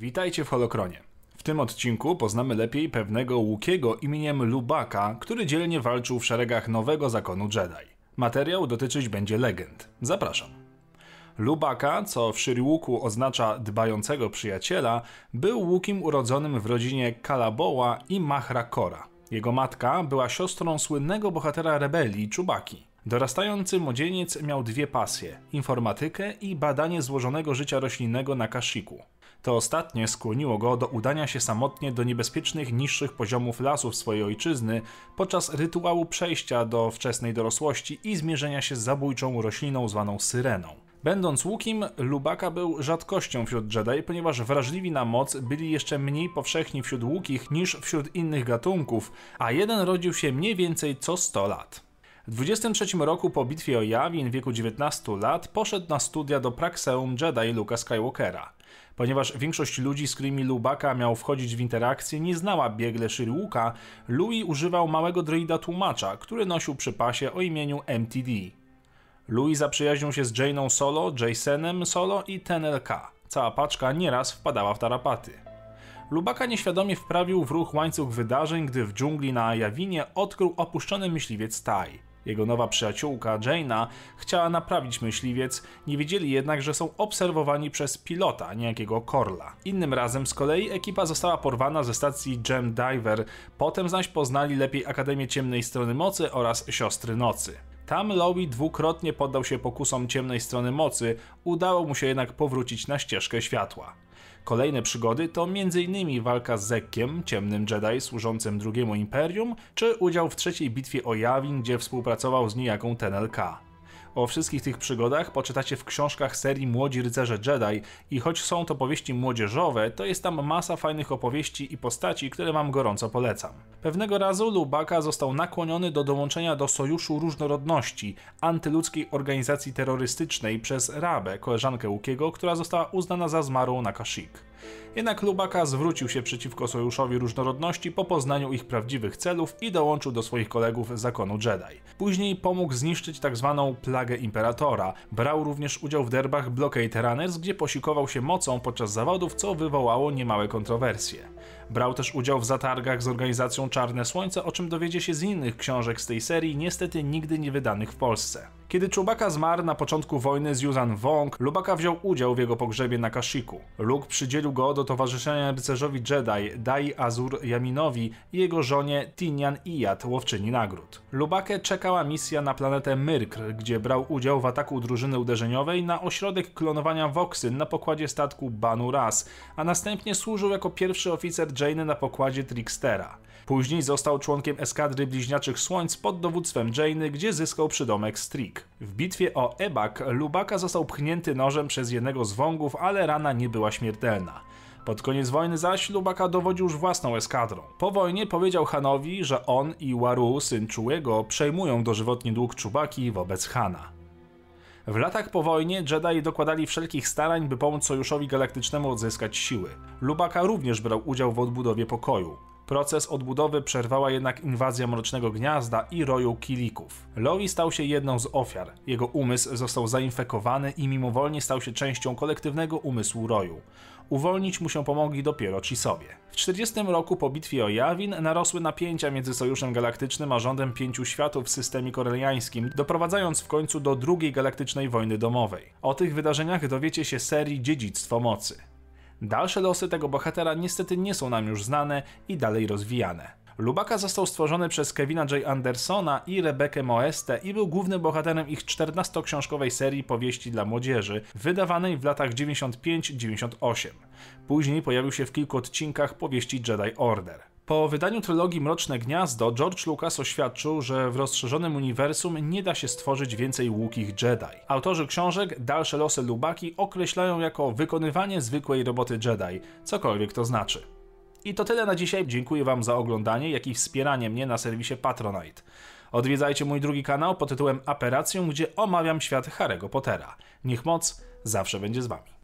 Witajcie w Holokronie. W tym odcinku poznamy lepiej pewnego Łukiego imieniem Lubaka, który dzielnie walczył w szeregach nowego zakonu Jedi. Materiał dotyczyć będzie legend. Zapraszam. Lubaka, co w Shiriuku oznacza dbającego przyjaciela, był Łukim urodzonym w rodzinie Kalaboła i Mahrakora. Jego matka była siostrą słynnego bohatera rebelii Czubaki. Dorastający młodzieniec miał dwie pasje: informatykę i badanie złożonego życia roślinnego na Kashiku. To ostatnie skłoniło go do udania się samotnie do niebezpiecznych niższych poziomów lasów swojej ojczyzny podczas rytuału przejścia do wczesnej dorosłości i zmierzenia się z zabójczą rośliną zwaną syreną. Będąc łukim, Lubaka był rzadkością wśród Jedi, ponieważ wrażliwi na moc byli jeszcze mniej powszechni wśród łukich niż wśród innych gatunków, a jeden rodził się mniej więcej co 100 lat. W 23 roku po bitwie o Yavin w wieku 19 lat poszedł na studia do Praxeum Jedi Luka Skywalkera. Ponieważ większość ludzi, z którymi Lubaka miał wchodzić w interakcję, nie znała biegle Shiriuka, Louis używał małego droida tłumacza, który nosił przy pasie o imieniu MTD. Louis zaprzyjaźnił się z Jane'ą Solo, Jasonem Solo i TNLK. Cała paczka nieraz wpadała w tarapaty. Lubaka nieświadomie wprawił w ruch łańcuch wydarzeń, gdy w dżungli na Jawinie odkrył opuszczony myśliwiec Tai. Jego nowa przyjaciółka, Jaina, chciała naprawić myśliwiec, nie wiedzieli jednak, że są obserwowani przez pilota, niejakiego Korla. Innym razem z kolei ekipa została porwana ze stacji Gem Diver, potem zaś poznali lepiej Akademię Ciemnej Strony Mocy oraz Siostry Nocy. Tam Lowy dwukrotnie poddał się pokusom ciemnej strony mocy, udało mu się jednak powrócić na ścieżkę światła. Kolejne przygody to m.in. walka z Zekkiem, ciemnym Jedi służącym drugiemu imperium, czy udział w trzeciej bitwie o Yavin, gdzie współpracował z niejaką TNLK. O wszystkich tych przygodach poczytacie w książkach serii Młodzi Rycerze Jedi i choć są to powieści młodzieżowe, to jest tam masa fajnych opowieści i postaci, które wam gorąco polecam. Pewnego razu Lubaka został nakłoniony do dołączenia do Sojuszu Różnorodności, antyludzkiej organizacji terrorystycznej przez Rabę, koleżankę Łukiego, która została uznana za zmarłą na Kashyyyk. Jednak Lubaka zwrócił się przeciwko Sojuszowi Różnorodności po poznaniu ich prawdziwych celów i dołączył do swoich kolegów zakonu Jedi. Później pomógł zniszczyć tzw. Tak plagę Imperatora. Brał również udział w derbach Blockade Runners, gdzie posikował się mocą podczas zawodów, co wywołało niemałe kontrowersje. Brał też udział w zatargach z organizacją Czarne Słońce, o czym dowiedzie się z innych książek z tej serii, niestety nigdy nie wydanych w Polsce. Kiedy Chewbacca zmarł na początku wojny z Yuzan Wong, Lubaka wziął udział w jego pogrzebie na Kashiku. Luke przydzielił go do towarzyszenia rycerzowi Jedi Dai Azur Yaminowi i jego żonie Tinian Iyad, łowczyni nagród. Lubakę czekała misja na planetę Myrkr, gdzie brał udział w ataku drużyny uderzeniowej na ośrodek klonowania Voxyn na pokładzie statku Banu Ras, a następnie służył jako pierwszy oficer Jane na pokładzie Trickstera. Później został członkiem eskadry bliźniaczych słońc pod dowództwem Jane, gdzie zyskał przydomek Streak. W bitwie o Ebak Lubaka został pchnięty nożem przez jednego z wągów, ale rana nie była śmiertelna. Pod koniec wojny zaś Lubaka dowodził już własną eskadrą. Po wojnie powiedział Hanowi, że on i Waru, syn Czułego, przejmują dożywotni dług Czubaki wobec Hana. W latach po wojnie Jedi dokładali wszelkich starań, by pomóc Sojuszowi Galaktycznemu odzyskać siły. Lubaka również brał udział w odbudowie pokoju. Proces odbudowy przerwała jednak inwazja Mrocznego Gniazda i roju Kilików. Lowi stał się jedną z ofiar. Jego umysł został zainfekowany i mimowolnie stał się częścią kolektywnego umysłu roju. Uwolnić mu się pomogli dopiero ci sobie. W 40 roku po bitwie o Jawin narosły napięcia między Sojuszem Galaktycznym a rządem pięciu światów w systemie koreliańskim, doprowadzając w końcu do drugiej galaktycznej wojny domowej. O tych wydarzeniach dowiecie się serii Dziedzictwo Mocy. Dalsze losy tego bohatera niestety nie są nam już znane i dalej rozwijane. Lubaka został stworzony przez Kevina J. Andersona i Rebekę Moeste i był głównym bohaterem ich 14-książkowej serii powieści dla młodzieży, wydawanej w latach 95-98. Później pojawił się w kilku odcinkach powieści Jedi Order. Po wydaniu trylogii Mroczne Gniazdo, George Lucas oświadczył, że w rozszerzonym uniwersum nie da się stworzyć więcej łukich Jedi. Autorzy książek dalsze losy Lubaki określają jako wykonywanie zwykłej roboty Jedi, cokolwiek to znaczy. I to tyle na dzisiaj. Dziękuję Wam za oglądanie, jak i wspieranie mnie na serwisie Patronite. Odwiedzajcie mój drugi kanał pod tytułem Aperacją, gdzie omawiam świat Harry'ego Pottera. Niech moc zawsze będzie z Wami.